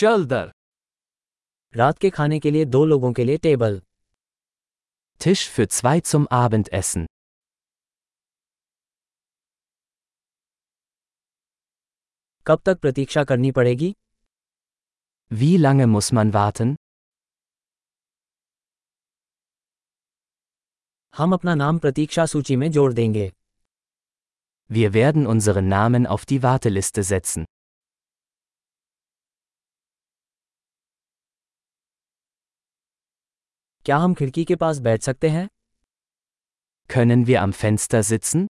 चल दर रात के खाने के लिए दो लोगों के लिए table Tisch für zwei zum Abendessen. कब तक प्रतीक्षा करनी पड़ेगी Wie lange muss man warten? हम अपना नाम प्रतीक्षा सूची में जोड़ देंगे Wir werden unseren Namen auf die Warteliste setzen. क्या हम खिड़की के पास बैठ सकते हैं Können wir am Fenster sitzen?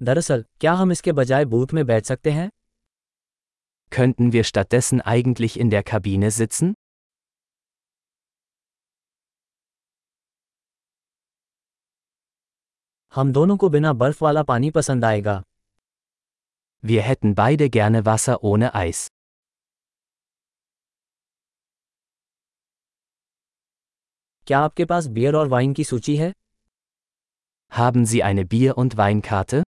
दरअसल क्या हम इसके बजाय बूथ में बैठ सकते हैं Könnten wir stattdessen eigentlich in der Kabine sitzen? हम दोनों को बिना बर्फ वाला पानी पसंद आएगा Wir hätten beide gerne Wasser ohne Eis. क्या आपके पास बियर और वाइन की सूची है Haben Sie eine Bier- und Weinkarte?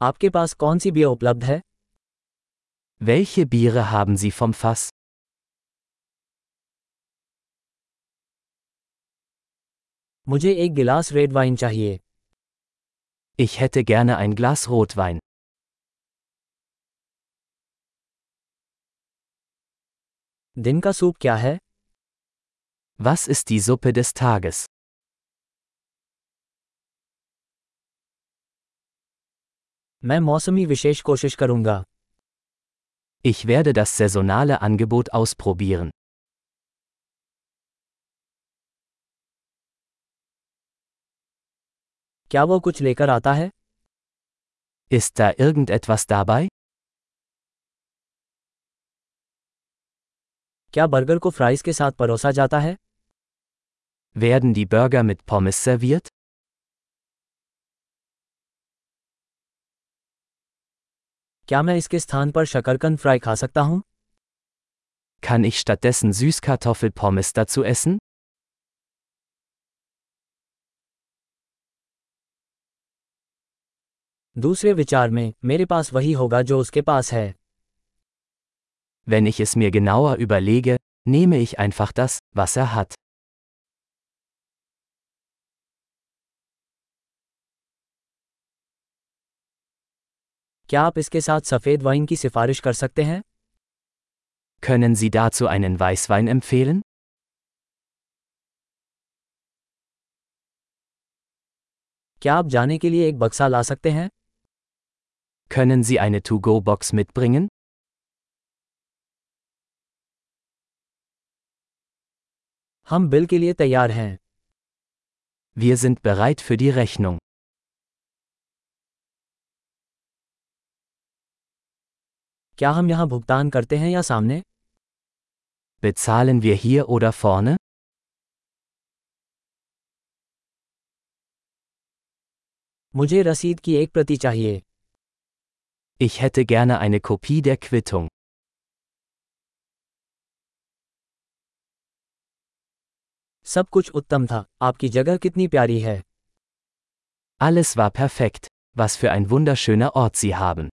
आपके पास कौन सी बियर उपलब्ध है Welche Biere haben Sie vom Fass? मुझे एक गिलास रेड वाइन चाहिए Ich hätte gerne ein Glas Rotwein. दिन का सूप क्या है Was ist die Suppe des Tages? मैं मौसमी विशेष कोशिश करूंगा Ich werde das saisonale Angebot ausprobieren. क्या वो कुछ लेकर आता है Ist da irgendetwas dabei? क्या बर्गर को फ्राइज के साथ परोसा जाता है Werden die Burger mit Pommes serviert? क्या मैं इसके स्थान पर शकरकंद फ्राई खा सकता हूँ Kann ich stattdessen Süßkartoffelpommes dazu essen? दूसरे विचार में मेरे पास वही होगा जो उसके पास है Wenn ich es mir genauer überlege, nehme ich einfach das, was er hat. क्या आप इसके साथ सफ़ेद वाइन की सिफारिश कर सकते हैं Können Sie dazu einen Weißwein empfehlen? क्या आप जाने के लिए एक बक्सा ला सकते हैं Können Sie eine To-Go-Box mitbringen? हम बिल के लिए तैयार हैं Wir sind bereit für die Rechnung. क्या हम यहाँ भुगतान करते हैं या सामने Bezahlen wir hier oder vorne? मुझे रसीद की एक प्रति चाहिए Ich hätte gerne eine Kopie der Quittung. सब कुछ उत्तम था आपकी जगह कितनी प्यारी है Alles war perfekt. Was für ein wunderschöner Ort Sie haben.